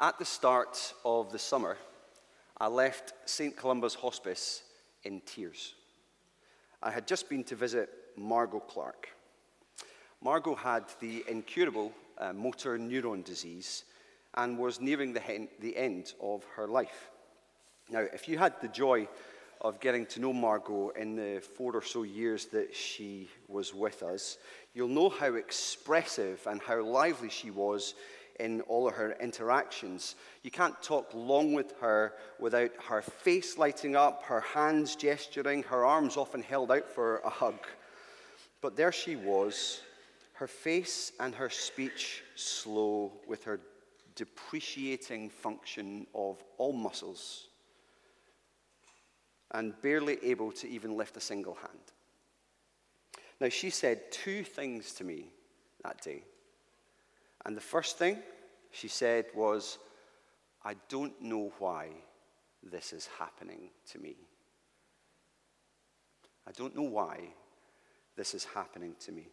At the start of the summer, I left St. Columba's Hospice in tears. I had just been to visit Margot Clark. Margot had the incurable uh, motor neuron disease and was nearing the, hen- the end of her life. Now, if you had the joy of getting to know Margot in the four or so years that she was with us, you'll know how expressive and how lively she was in all of her interactions. You can't talk long with her without her face lighting up, her hands gesturing, her arms often held out for a hug. But there she was, her face and her speech slow, with her depreciating function of all muscles, and barely able to even lift a single hand. Now, she said two things to me that day. And the first thing she said was, I don't know why this is happening to me. I don't know why this is happening to me.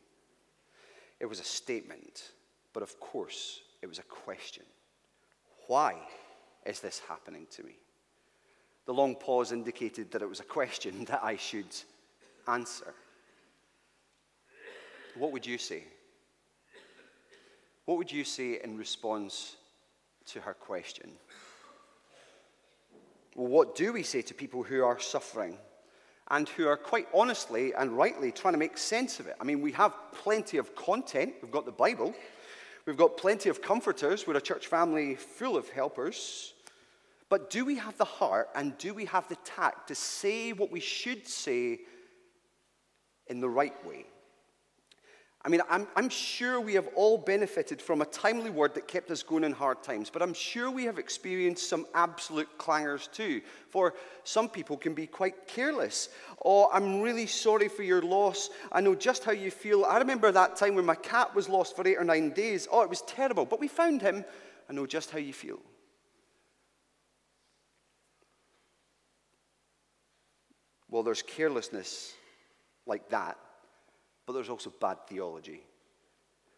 It was a statement, but of course, it was a question. Why is this happening to me? The long pause indicated that it was a question that I should answer. What would you say? What would you say in response to her question? Well, what do we say to people who are suffering and who are quite honestly and rightly trying to make sense of it? I mean, we have plenty of content. We've got the Bible, we've got plenty of comforters. We're a church family full of helpers. But do we have the heart and do we have the tact to say what we should say in the right way? I mean, I'm, I'm, sure we have all benefited from a timely word that kept us going in hard times, but I'm sure we have experienced some absolute clangers too. For some people can be quite careless. Oh, I'm really sorry for your loss. I know just how you feel. I remember that time when my cat was lost for eight or nine days. Oh, it was terrible, but we found him. I know just how you feel. Well, there's carelessness like that but there's also bad theology.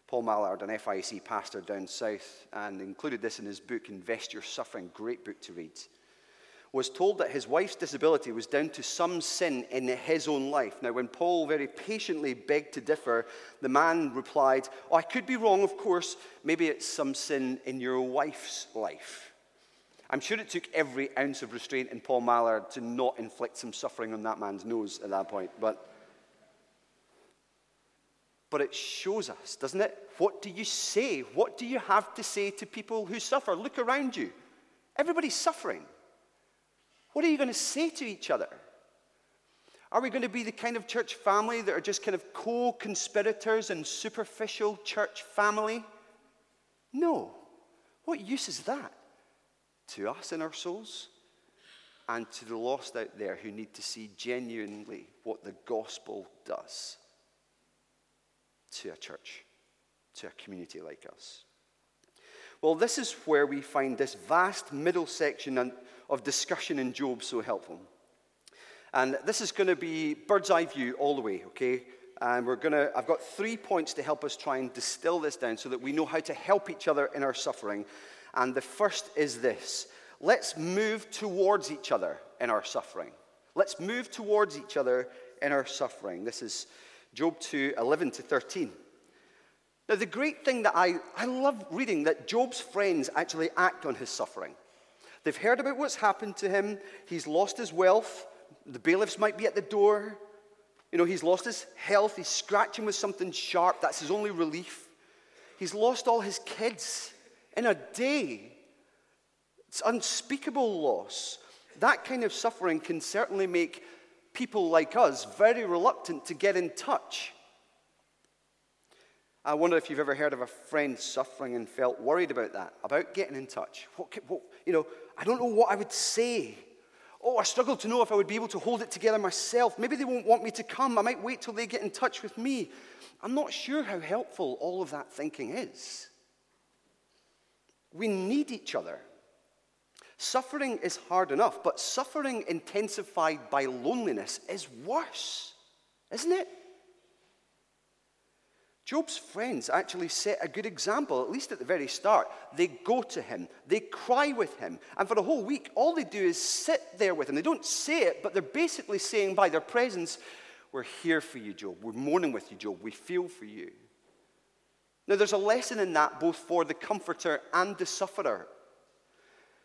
Paul Mallard, an FIC pastor down south, and included this in his book, Invest Your Suffering, great book to read, was told that his wife's disability was down to some sin in his own life. Now, when Paul very patiently begged to differ, the man replied, Oh, I could be wrong, of course. Maybe it's some sin in your wife's life. I'm sure it took every ounce of restraint in Paul Mallard to not inflict some suffering on that man's nose at that point, but but it shows us, doesn't it? What do you say? What do you have to say to people who suffer? Look around you. Everybody's suffering. What are you going to say to each other? Are we going to be the kind of church family that are just kind of co conspirators and superficial church family? No. What use is that to us in our souls and to the lost out there who need to see genuinely what the gospel does? To a church, to a community like us? Well, this is where we find this vast middle section of discussion in Job so helpful. And this is going to be bird's eye view all the way, okay? And we're going to, I've got three points to help us try and distill this down so that we know how to help each other in our suffering. And the first is this let's move towards each other in our suffering. Let's move towards each other in our suffering. This is Job 2 11 to 13. Now, the great thing that I, I love reading that Job's friends actually act on his suffering. They've heard about what's happened to him. He's lost his wealth. The bailiffs might be at the door. You know, he's lost his health. He's scratching with something sharp. That's his only relief. He's lost all his kids in a day. It's unspeakable loss. That kind of suffering can certainly make people like us very reluctant to get in touch. I wonder if you've ever heard of a friend suffering and felt worried about that, about getting in touch. What, what, you know, I don't know what I would say. Oh, I struggle to know if I would be able to hold it together myself. Maybe they won't want me to come. I might wait till they get in touch with me. I'm not sure how helpful all of that thinking is. We need each other. Suffering is hard enough, but suffering intensified by loneliness is worse, isn't it? Job's friends actually set a good example, at least at the very start. They go to him, they cry with him, and for a whole week, all they do is sit there with him. They don't say it, but they're basically saying by their presence, We're here for you, Job. We're mourning with you, Job. We feel for you. Now, there's a lesson in that both for the comforter and the sufferer.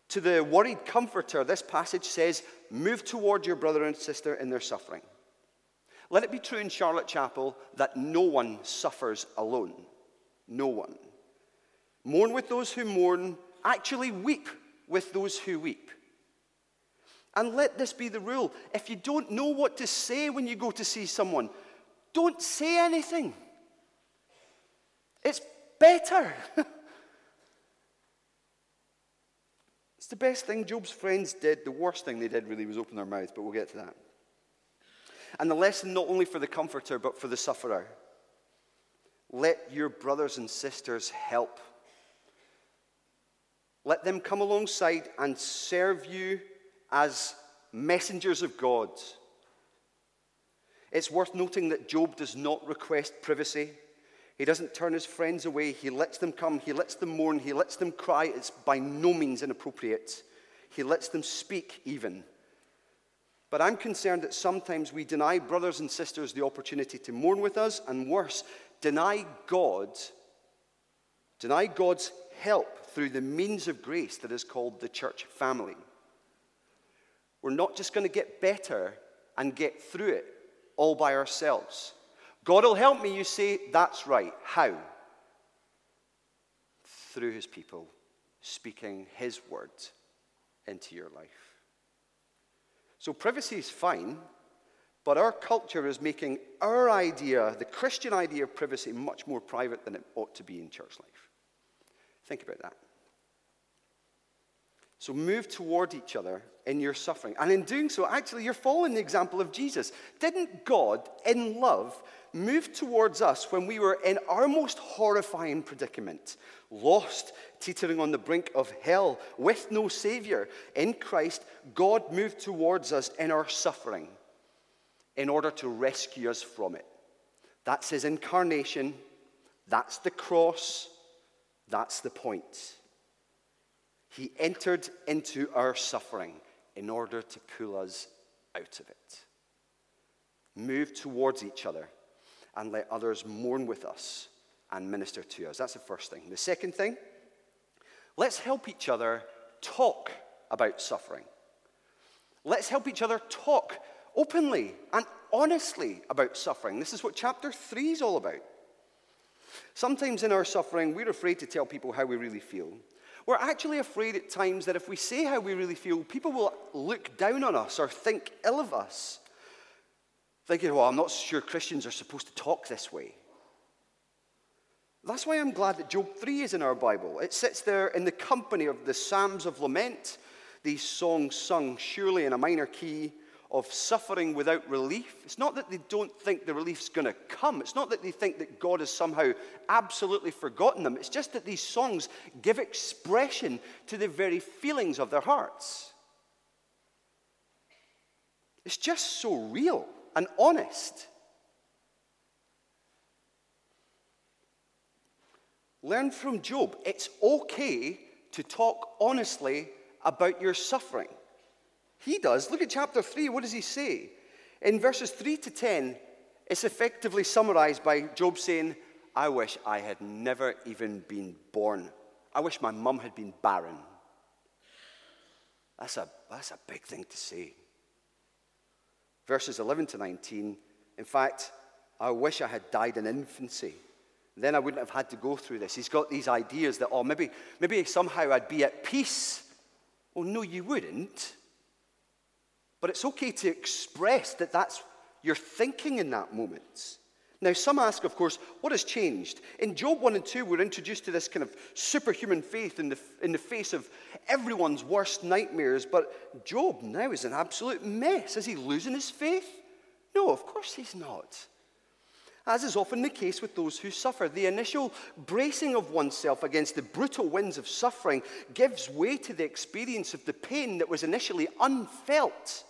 To the worried comforter, this passage says, Move toward your brother and sister in their suffering. Let it be true in Charlotte Chapel that no one suffers alone. No one. Mourn with those who mourn, actually weep with those who weep. And let this be the rule. If you don't know what to say when you go to see someone, don't say anything. It's better. it's the best thing Job's friends did. The worst thing they did really was open their mouths, but we'll get to that. And the lesson not only for the comforter, but for the sufferer. Let your brothers and sisters help. Let them come alongside and serve you as messengers of God. It's worth noting that Job does not request privacy. He doesn't turn his friends away. He lets them come. He lets them mourn. He lets them cry. It's by no means inappropriate. He lets them speak, even. But I'm concerned that sometimes we deny brothers and sisters the opportunity to mourn with us, and worse, deny God, deny God's help through the means of grace that is called the church family. We're not just going to get better and get through it all by ourselves. God will help me, you say, that's right. How? Through his people, speaking his word into your life. So privacy is fine, but our culture is making our idea, the Christian idea of privacy, much more private than it ought to be in church life. Think about that. So move toward each other in your suffering. And in doing so, actually, you're following the example of Jesus. Didn't God, in love, move towards us when we were in our most horrifying predicament, lost, teetering on the brink of hell, with no Savior? In Christ, God moved towards us in our suffering in order to rescue us from it. That's His incarnation, that's the cross, that's the point. He entered into our suffering in order to pull us out of it. Move towards each other and let others mourn with us and minister to us. That's the first thing. The second thing, let's help each other talk about suffering. Let's help each other talk openly and honestly about suffering. This is what chapter 3 is all about. Sometimes in our suffering, we're afraid to tell people how we really feel. We're actually afraid at times that if we say how we really feel, people will look down on us or think ill of us. Thinking, well, I'm not sure Christians are supposed to talk this way. That's why I'm glad that Job 3 is in our Bible. It sits there in the company of the Psalms of Lament, these songs sung surely in a minor key of suffering without relief. It's not that they don't think the relief's going to come. It's not that they think that God has somehow absolutely forgotten them. It's just that these songs give expression to the very feelings of their hearts. It's just so real and honest. Learn from Job. It's okay to talk honestly about your suffering. He does. Look at chapter 3. What does he say? In verses 3 to 10, it's effectively summarized by Job saying, I wish I had never even been born. I wish my mum had been barren. That's a, that's a big thing to say. Verses 11 to 19, in fact, I wish I had died in infancy. Then I wouldn't have had to go through this. He's got these ideas that, oh, maybe, maybe somehow I'd be at peace. Well, no, you wouldn't. But it's okay to express that that's your thinking in that moment. Now, some ask, of course, what has changed? In Job 1 and 2, we're introduced to this kind of superhuman faith in the, in the face of everyone's worst nightmares. But Job now is an absolute mess. Is he losing his faith? No, of course he's not. As is often the case with those who suffer, the initial bracing of oneself against the brutal winds of suffering gives way to the experience of the pain that was initially unfelt.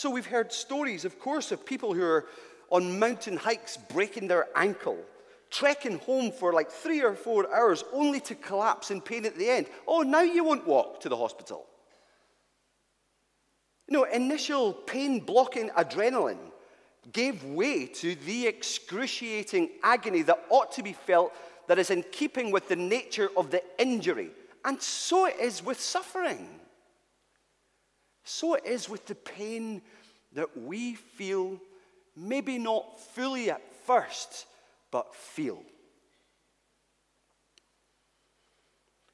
So we've heard stories, of course, of people who are on mountain hikes breaking their ankle, trekking home for like three or four hours only to collapse in pain at the end. Oh, now you won't walk to the hospital. Know, initial pain blocking adrenaline gave way to the excruciating agony that ought to be felt that is in keeping with the nature of the injury. And so it is with suffering. So it is with the pain that we feel, maybe not fully at first, but feel.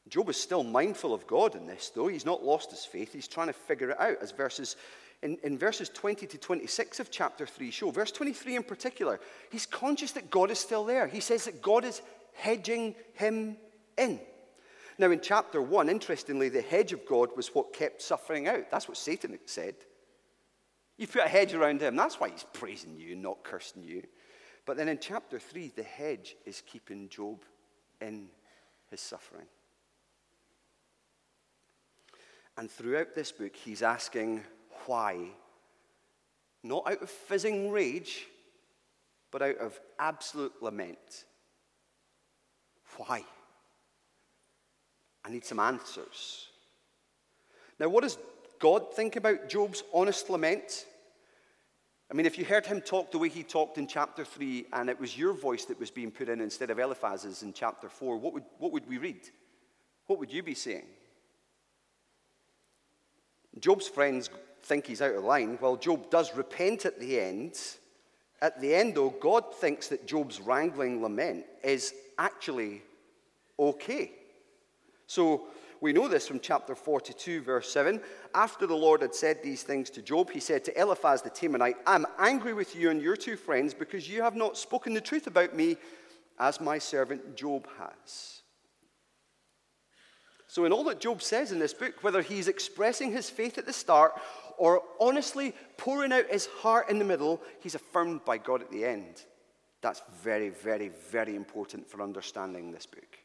Job is still mindful of God in this, though. He's not lost his faith. He's trying to figure it out, as verses in, in, verses 20 to 26 of chapter 3 show. Verse 23 in particular, he's conscious that God is still there. He says that God is hedging him in. Now, in chapter 1, interestingly, the hedge of God was what kept suffering out. That's what Satan said. You put a hedge around him, that's why he's praising you, not cursing you. But then in chapter 3, the hedge is keeping Job in his suffering. And throughout this book, he's asking why. Not out of fizzing rage, but out of absolute lament. Why? I need some answers. Now, what does God think about Job's honest lament? I mean, if you heard him talk the way he talked in chapter 3, and it was your voice that was being put in instead of Eliphaz's in chapter 4, what would, what would we read? What would you be saying? Job's friends think he's out of line. Well, Job does repent at the end. At the end, though, God thinks that Job's wrangling lament is actually okay. So we know this from chapter 42, verse 7. After the Lord had said these things to Job, he said to Eliphaz the Temanite, I'm angry with you and your two friends because you have not spoken the truth about me as my servant Job has. So, in all that Job says in this book, whether he's expressing his faith at the start or honestly pouring out his heart in the middle, he's affirmed by God at the end. That's very, very, very important for understanding this book.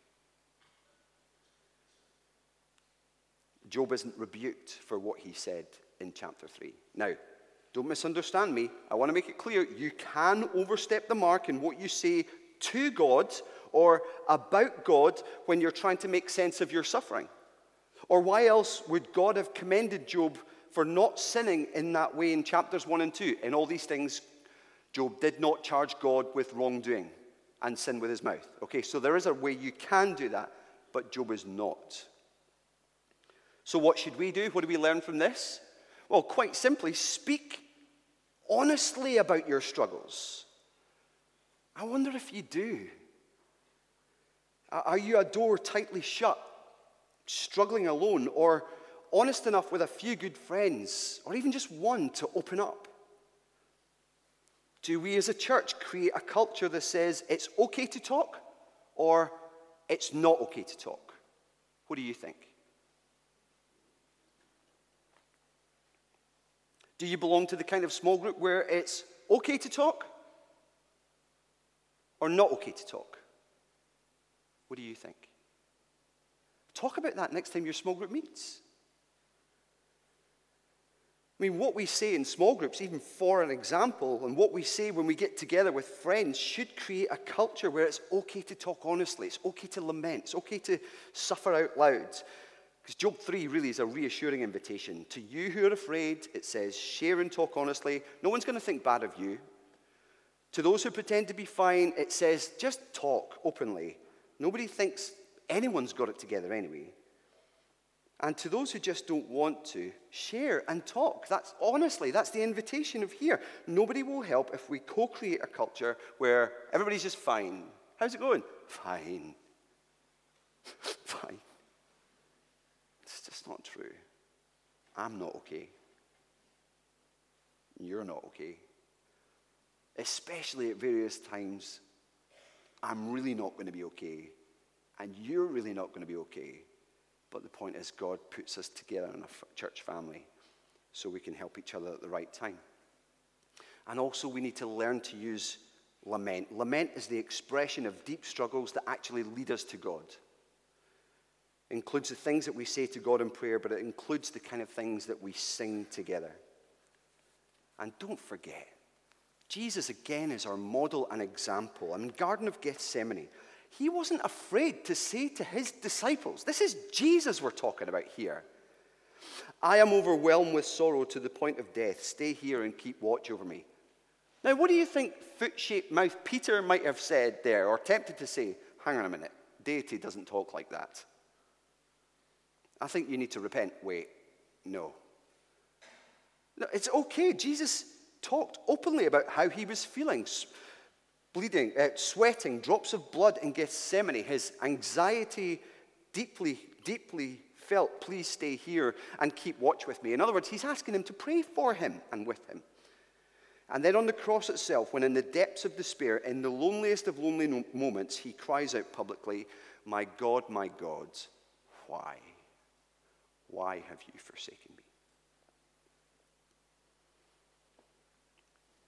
Job isn't rebuked for what he said in chapter 3. Now, don't misunderstand me. I want to make it clear you can overstep the mark in what you say to God or about God when you're trying to make sense of your suffering? Or why else would God have commended Job for not sinning in that way in chapters 1 and 2? In all these things, Job did not charge God with wrongdoing and sin with his mouth. Okay, so there is a way you can do that, but Job is not. So, what should we do? What do we learn from this? Well, quite simply, speak honestly about your struggles. I wonder if you do. Are you a door tightly shut, struggling alone, or honest enough with a few good friends, or even just one to open up? Do we as a church create a culture that says it's okay to talk or it's not okay to talk? What do you think? Do you belong to the kind of small group where it's okay to talk or not okay to talk? What do you think? Talk about that next time your small group meets. I mean, what we say in small groups, even for an example, and what we say when we get together with friends should create a culture where it's okay to talk honestly, it's okay to lament, it's okay to suffer out loud. Because Job 3 really is a reassuring invitation. To you who are afraid, it says, share and talk honestly. No one's going to think bad of you. To those who pretend to be fine, it says, just talk openly. Nobody thinks anyone's got it together anyway. And to those who just don't want to, share and talk. That's honestly, that's the invitation of here. Nobody will help if we co create a culture where everybody's just fine. How's it going? Fine. fine. It's not true. I'm not okay. You're not okay. Especially at various times I'm really not going to be okay, and you're really not going to be okay. But the point is, God puts us together in a church family so we can help each other at the right time. And also, we need to learn to use lament. Lament is the expression of deep struggles that actually lead us to God. Includes the things that we say to God in prayer, but it includes the kind of things that we sing together. And don't forget, Jesus, again, is our model and example. I mean, Garden of Gethsemane, he wasn't afraid to say to his disciples, This is Jesus we're talking about here. I am overwhelmed with sorrow to the point of death. Stay here and keep watch over me. Now, what do you think foot shaped mouth Peter might have said there, or tempted to say, Hang on a minute, deity doesn't talk like that? I think you need to repent. Wait, no. No, it's okay. Jesus talked openly about how he was feeling bleeding, uh, sweating, drops of blood in Gethsemane, his anxiety deeply, deeply felt. Please stay here and keep watch with me. In other words, he's asking him to pray for him and with him. And then on the cross itself, when in the depths of despair, in the loneliest of lonely moments, he cries out publicly, My God, my God, why? Why have you forsaken me?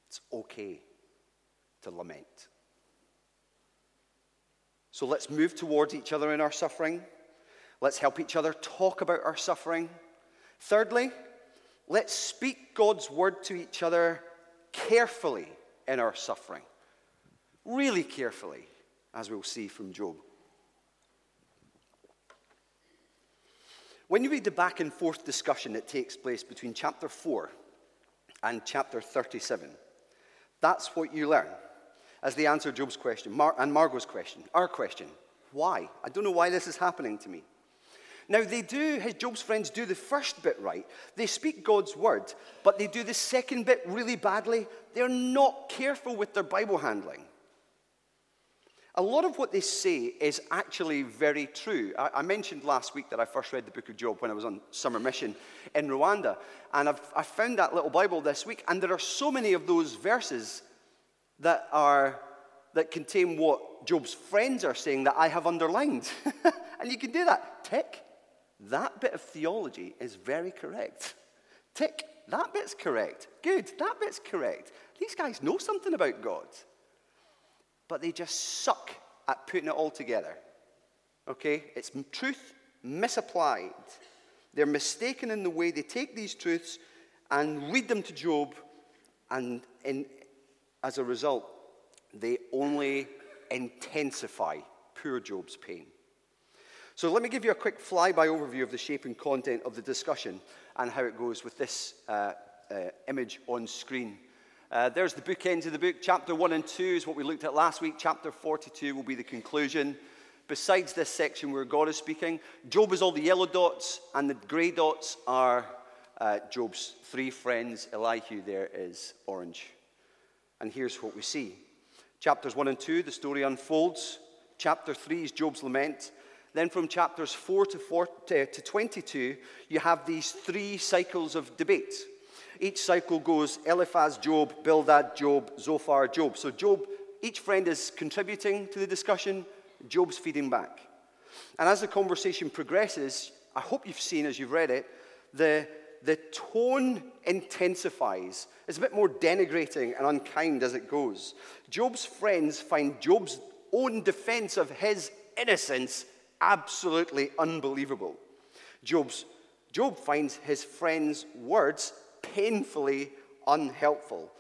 It's okay to lament. So let's move towards each other in our suffering. Let's help each other talk about our suffering. Thirdly, let's speak God's word to each other carefully in our suffering. Really carefully, as we'll see from Job. When you read the back and forth discussion that takes place between chapter 4 and chapter 37, that's what you learn as they answer Job's question Mar- and Margot's question, our question. Why? I don't know why this is happening to me. Now, they do, his Job's friends do the first bit right. They speak God's word, but they do the second bit really badly. They're not careful with their Bible handling. A lot of what they say is actually very true. I, I, mentioned last week that I first read the book of Job when I was on summer mission in Rwanda. And I've, I found that little Bible this week, and there are so many of those verses that, are, that contain what Job's friends are saying that I have underlined. and you can do that. Tick. That bit of theology is very correct. Tick. That bit's correct. Good. That bit's correct. These guys know something about God but they just suck at putting it all together. Okay? It's truth misapplied. They're mistaken in the way they take these truths and read them to Job, and in, as a result, they only intensify poor Job's pain. So let me give you a quick flyby overview of the shape and content of the discussion and how it goes with this uh, uh, image on screen. Uh, there's the bookends of the book. Chapter 1 and 2 is what we looked at last week. Chapter 42 will be the conclusion. Besides this section where God is speaking, Job is all the yellow dots, and the grey dots are uh, Job's three friends. Elihu there is orange. And here's what we see chapters 1 and 2, the story unfolds. Chapter 3 is Job's lament. Then from chapters 4 to, 4 to 22, you have these three cycles of debate. Each cycle goes Eliphaz, Job, Bildad, Job, Zophar, Job. So Job, each friend is contributing to the discussion, Job's feeding back. And as the conversation progresses, I hope you've seen as you've read it, the, the tone intensifies. It's a bit more denigrating and unkind as it goes. Job's friends find Job's own defense of his innocence absolutely unbelievable. Job's, Job finds his friends' words painfully unhelpful.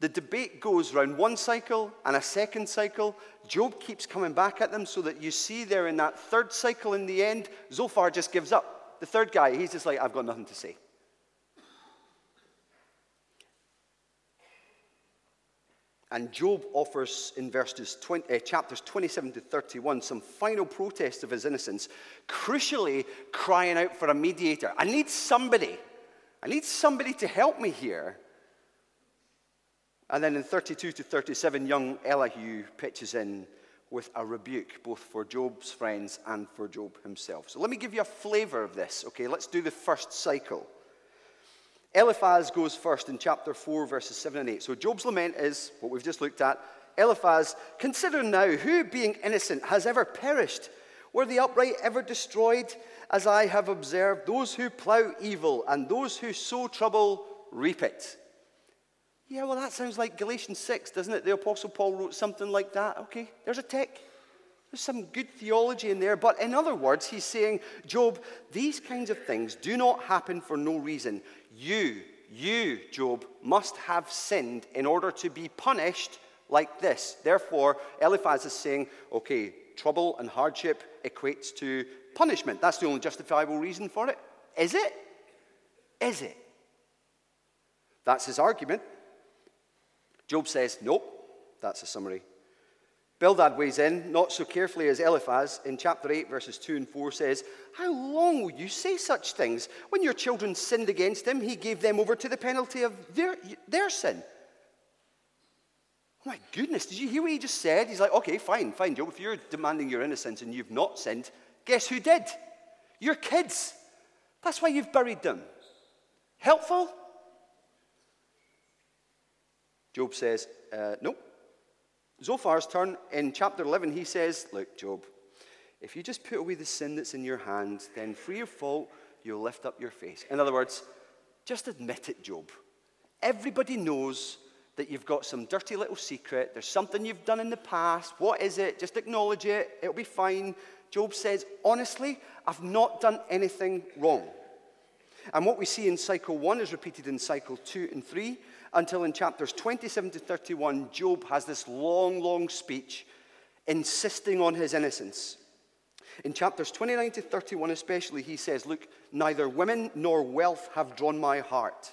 The debate goes round one cycle and a second cycle. Job keeps coming back at them so that you see there in that third cycle in the end, Zophar just gives up. The third guy, he's just like, I've got nothing to say. And Job offers in verses 20, uh, chapters 27 to 31 some final protest of his innocence, crucially crying out for a mediator. I need somebody I need somebody to help me here. And then in 32 to 37, young Elihu pitches in with a rebuke, both for Job's friends and for Job himself. So let me give you a flavor of this. Okay, let's do the first cycle. Eliphaz goes first in chapter 4, verses 7 and 8. So Job's lament is what we've just looked at. Eliphaz, consider now who, being innocent, has ever perished? Were the upright ever destroyed? As I have observed, those who plow evil and those who sow trouble reap it. Yeah, well, that sounds like Galatians 6, doesn't it? The Apostle Paul wrote something like that. Okay, there's a tick. There's some good theology in there. But in other words, he's saying, Job, these kinds of things do not happen for no reason. You, you, Job, must have sinned in order to be punished like this. Therefore, Eliphaz is saying, okay, trouble and hardship equates to punishment. That's the only justifiable reason for it. Is it? Is it? That's his argument. Job says, nope. That's a summary. Bildad weighs in, not so carefully as Eliphaz, in chapter 8, verses 2 and 4 says, How long will you say such things? When your children sinned against him, he gave them over to the penalty of their, their sin. Oh my goodness, did you hear what he just said? He's like, okay, fine, fine, Job. If you're demanding your innocence and you've not sinned, guess who did? Your kids. That's why you've buried them. Helpful? Job says, uh, nope. Zophar's turn in chapter 11, he says, Look, Job, if you just put away the sin that's in your hand, then free of fault, you'll lift up your face. In other words, just admit it, Job. Everybody knows that you've got some dirty little secret. There's something you've done in the past. What is it? Just acknowledge it. It'll be fine. Job says, Honestly, I've not done anything wrong. And what we see in cycle one is repeated in cycle two and three until in chapters 27 to 31, Job has this long, long speech insisting on his innocence. In chapters 29 to 31, especially, he says, Look, neither women nor wealth have drawn my heart.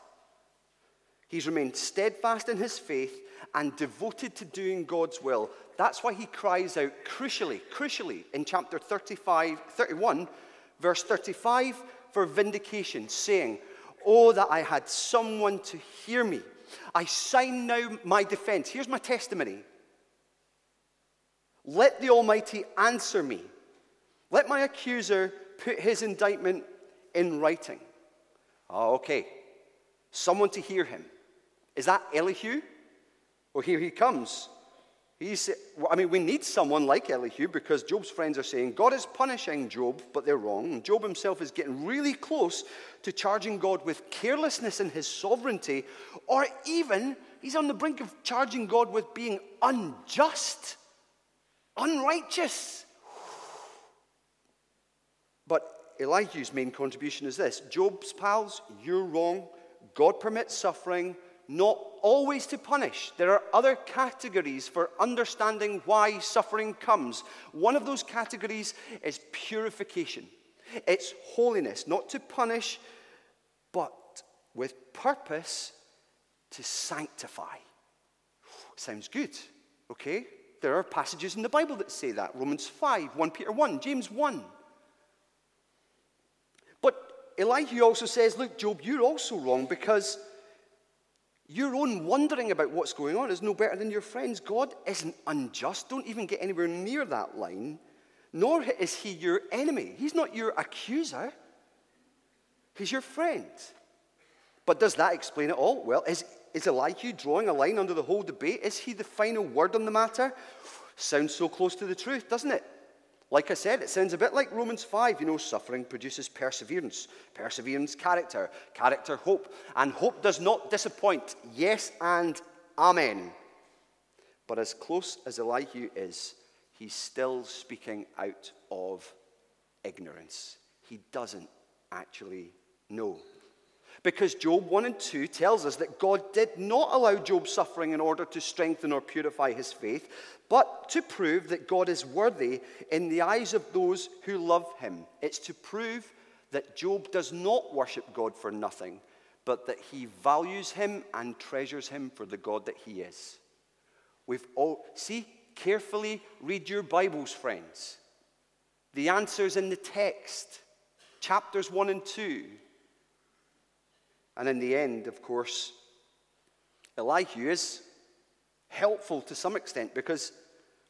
He's remained steadfast in his faith and devoted to doing God's will. That's why he cries out crucially, crucially in chapter 35, 31, verse 35 for vindication, saying, Oh, that I had someone to hear me. I sign now my defense. Here's my testimony. Let the Almighty answer me. Let my accuser put his indictment in writing. Oh, okay. Someone to hear him. Is that Elihu? Well, here he comes. He's, I mean, we need someone like Elihu because Job's friends are saying God is punishing Job, but they're wrong. And Job himself is getting really close to charging God with carelessness in his sovereignty, or even he's on the brink of charging God with being unjust, unrighteous. But Elihu's main contribution is this Job's pals, you're wrong. God permits suffering not always to punish. There are other categories for understanding why suffering comes. One of those categories is purification, it's holiness, not to punish, but with purpose to sanctify. Sounds good, okay? There are passages in the Bible that say that Romans 5, 1 Peter 1, James 1. But Elihu also says, Look, Job, you're also wrong because your own wondering about what's going on is no better than your friends. God isn't unjust. Don't even get anywhere near that line. Nor is he your enemy. He's not your accuser, he's your friend. But does that explain it all? Well, is, is Elihu drawing a line under the whole debate? Is he the final word on the matter? Sounds so close to the truth, doesn't it? Like I said, it sounds a bit like Romans 5. You know, suffering produces perseverance, perseverance, character, character, hope. And hope does not disappoint. Yes and amen. But as close as Elihu is, he's still speaking out of ignorance. He doesn't actually know. Because Job 1 and 2 tells us that God did not allow Job's suffering in order to strengthen or purify his faith, but to prove that God is worthy in the eyes of those who love him. It's to prove that Job does not worship God for nothing, but that he values him and treasures him for the God that he is. We've all, see, carefully read your Bibles, friends. The answer's in the text, chapters 1 and 2. And in the end, of course, Elihu is helpful to some extent because,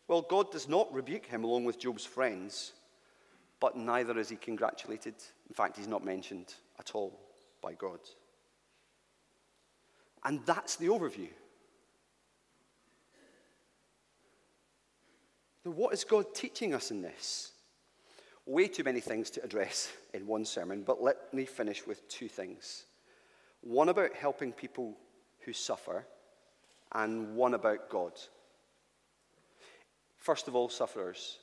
well, God does not rebuke him along with Job's friends, but neither is he congratulated. In fact, he's not mentioned at all by God. And that's the overview. Now, what is God teaching us in this? Way too many things to address in one sermon, but let me finish with two things one about helping people who suffer, and one about God. First of all, sufferers.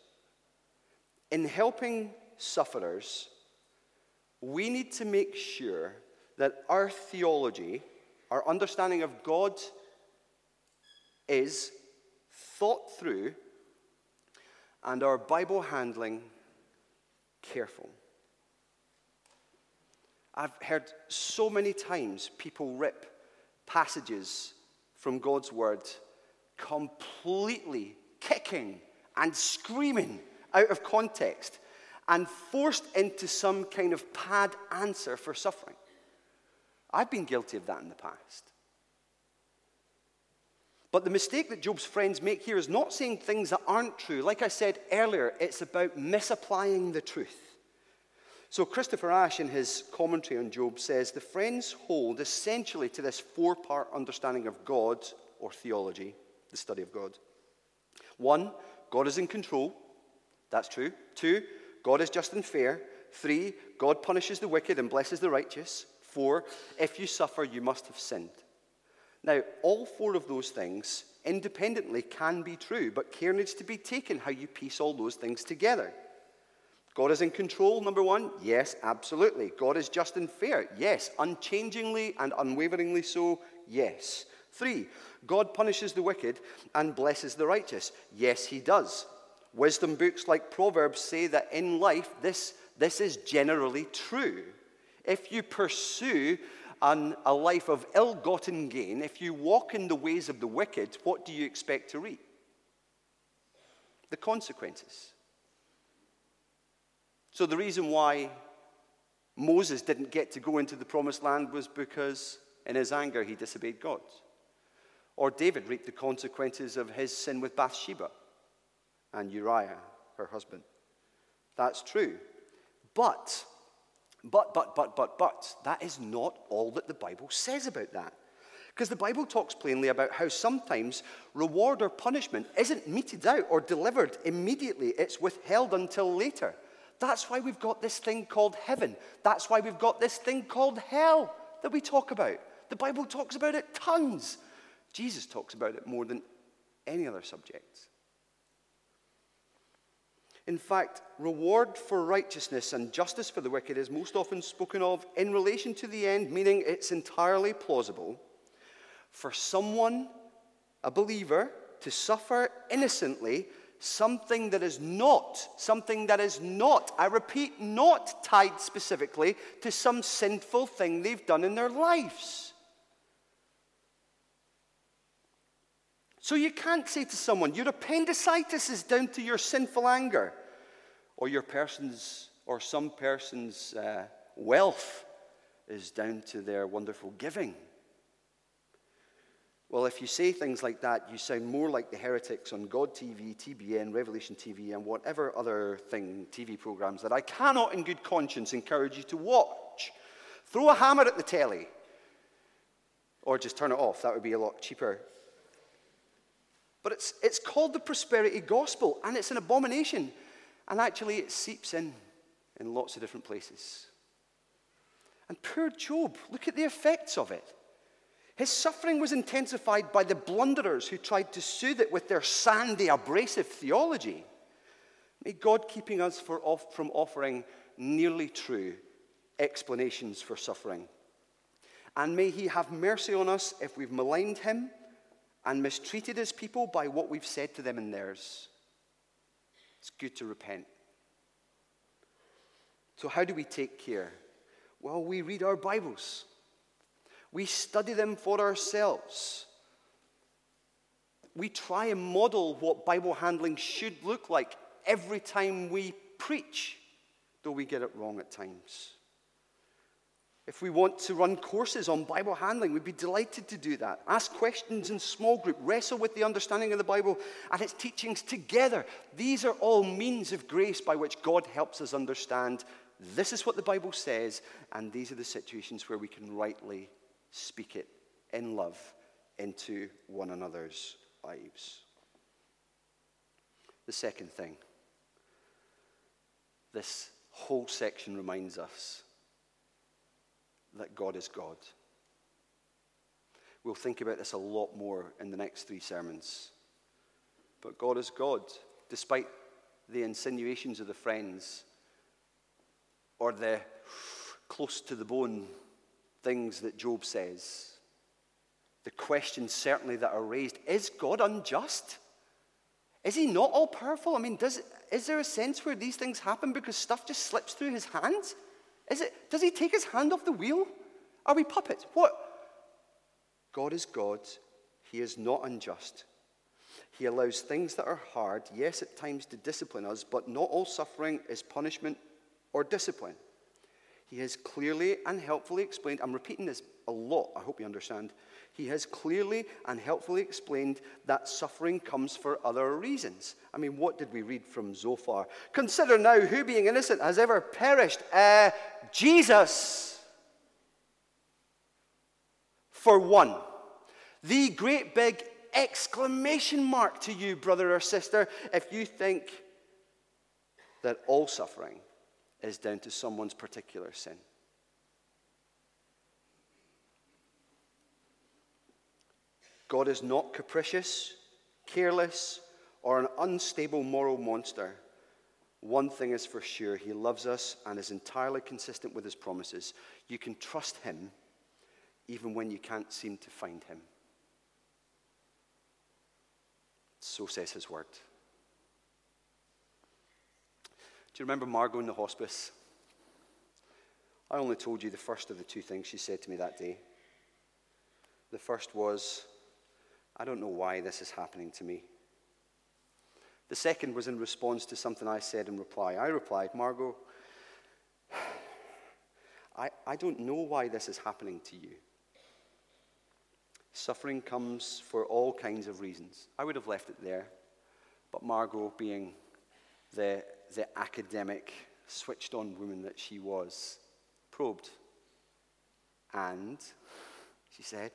In helping sufferers, we need to make sure that our theology Our understanding of God is thought through and our Bible handling careful. I've heard so many times people rip passages from God's Word completely kicking and screaming out of context and forced into some kind of pad answer for suffering. I've been guilty of that in the past. But the mistake that Job's friends make here is not saying things that aren't true. Like I said earlier, it's about misapplying the truth. So, Christopher Ash, in his commentary on Job, says the friends hold essentially to this four part understanding of God or theology, the study of God. One, God is in control. That's true. Two, God is just and fair. Three, God punishes the wicked and blesses the righteous. Four, if you suffer, you must have sinned. Now, all four of those things independently can be true, but care needs to be taken how you piece all those things together. God is in control, number one? Yes, absolutely. God is just and fair? Yes. Unchangingly and unwaveringly so? Yes. Three, God punishes the wicked and blesses the righteous? Yes, he does. Wisdom books like Proverbs say that in life, this, this is generally true. If you pursue an, a life of ill gotten gain, if you walk in the ways of the wicked, what do you expect to reap? The consequences. So, the reason why Moses didn't get to go into the promised land was because in his anger he disobeyed God. Or David reaped the consequences of his sin with Bathsheba and Uriah, her husband. That's true. But, but, but, but, but, but, that is not all that the Bible says about that. Because the Bible talks plainly about how sometimes reward or punishment isn't meted out or delivered immediately, it's withheld until later. That's why we've got this thing called heaven. That's why we've got this thing called hell that we talk about. The Bible talks about it tons. Jesus talks about it more than any other subject. In fact, reward for righteousness and justice for the wicked is most often spoken of in relation to the end, meaning it's entirely plausible for someone, a believer, to suffer innocently something that is not, something that is not, I repeat, not tied specifically to some sinful thing they've done in their lives. So you can't say to someone, your appendicitis is down to your sinful anger, or your person's, or some person's uh, wealth is down to their wonderful giving. Well, if you say things like that, you sound more like the heretics on God TV, TBN, Revelation TV, and whatever other thing, TV programs that I cannot in good conscience encourage you to watch. Throw a hammer at the telly. Or just turn it off. That would be a lot cheaper. But it's, it's called the prosperity gospel, and it's an abomination. And actually, it seeps in in lots of different places. And poor Job, look at the effects of it. His suffering was intensified by the blunderers who tried to soothe it with their sandy, abrasive theology. May God keeping us off, from offering nearly true explanations for suffering. And may He have mercy on us if we've maligned Him and mistreated His people by what we've said to them and theirs. It's good to repent. So, how do we take care? Well, we read our Bibles. We study them for ourselves. We try and model what Bible handling should look like every time we preach, though we get it wrong at times. If we want to run courses on Bible handling, we'd be delighted to do that. Ask questions in small group, wrestle with the understanding of the Bible and its teachings together. These are all means of grace by which God helps us understand this is what the Bible says, and these are the situations where we can rightly speak it in love into one another's lives. The second thing, this whole section reminds us that God is God. We'll think about this a lot more in the next three sermons. But God is God, despite the insinuations of the friends or the close to the bone things that Job says. the questions certainly that are raised is God unjust? Is he not all powerful? I mean, does, is there a sense where these things happen because stuff just slips through his hands? Is it, does he take his hand off the wheel? Are we puppets? What? God is God. He is not unjust. He allows things that are hard, yes, at times to discipline us, but not all suffering is punishment or discipline. He has clearly and helpfully explained, I'm repeating this a lot, I hope you understand. He has clearly and helpfully explained that suffering comes for other reasons. I mean, what did we read from Zophar? Consider now who being innocent has ever perished. Uh, Jesus. For one, the great big exclamation mark to you, brother or sister, if you think that all suffering is down to someone's particular sin. God is not capricious, careless, or an unstable moral monster. One thing is for sure He loves us and is entirely consistent with His promises. You can trust Him even when you can't seem to find Him. So says His word. Do you remember Margot in the hospice? I only told you the first of the two things she said to me that day. The first was, I don't know why this is happening to me. The second was in response to something I said in reply. I replied, Margot, I, I don't know why this is happening to you. Suffering comes for all kinds of reasons. I would have left it there, but Margot, being the, the academic, switched on woman that she was, probed. And she said,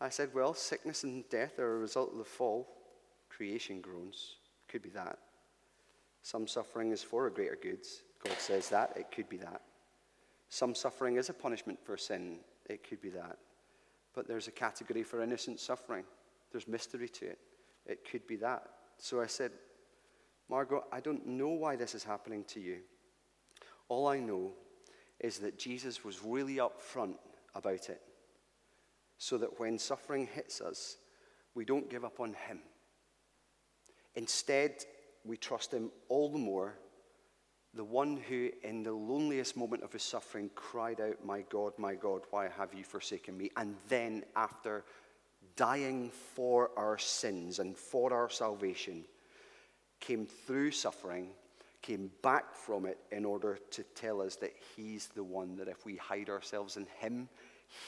I said, Well, sickness and death are a result of the fall. Creation groans. Could be that. Some suffering is for a greater good. God says that. It could be that. Some suffering is a punishment for sin. It could be that. But there's a category for innocent suffering. There's mystery to it. It could be that. So I said, Margot, I don't know why this is happening to you. All I know is that Jesus was really upfront about it so that when suffering hits us, we don't give up on Him. Instead, we trust Him all the more, the one who, in the loneliest moment of his suffering, cried out, My God, my God, why have you forsaken me? And then, after dying for our sins and for our salvation, came through suffering, came back from it in order to tell us that He's the one that if we hide ourselves in Him,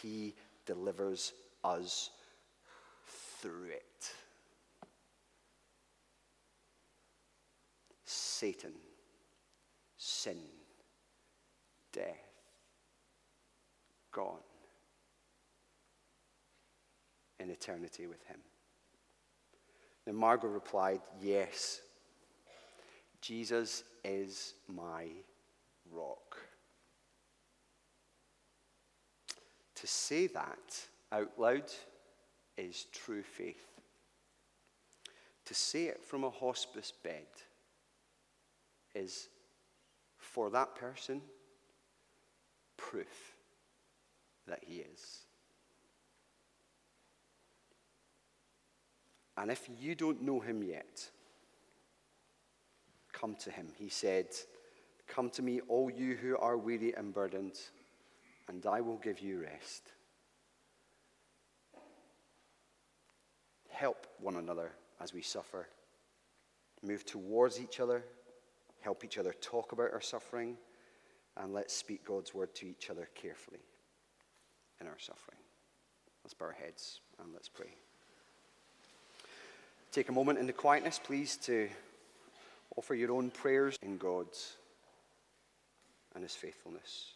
He delivers us through it. Satan, sin, death, gone in eternity with him. Then Margot replied, Yes, Jesus is my rock. To say that out loud is true faith. To say it from a hospice bed is, for that person, proof that he is. And if you don't know him yet, come to him. He said, Come to me, all you who are weary and burdened, and I will give you rest. Help one another as we suffer. Move towards each other. Help each other talk about our suffering. And let's speak God's word to each other carefully in our suffering. Let's bow our heads and let's pray. Take a moment in the quietness, please, to offer your own prayers in God's and His faithfulness.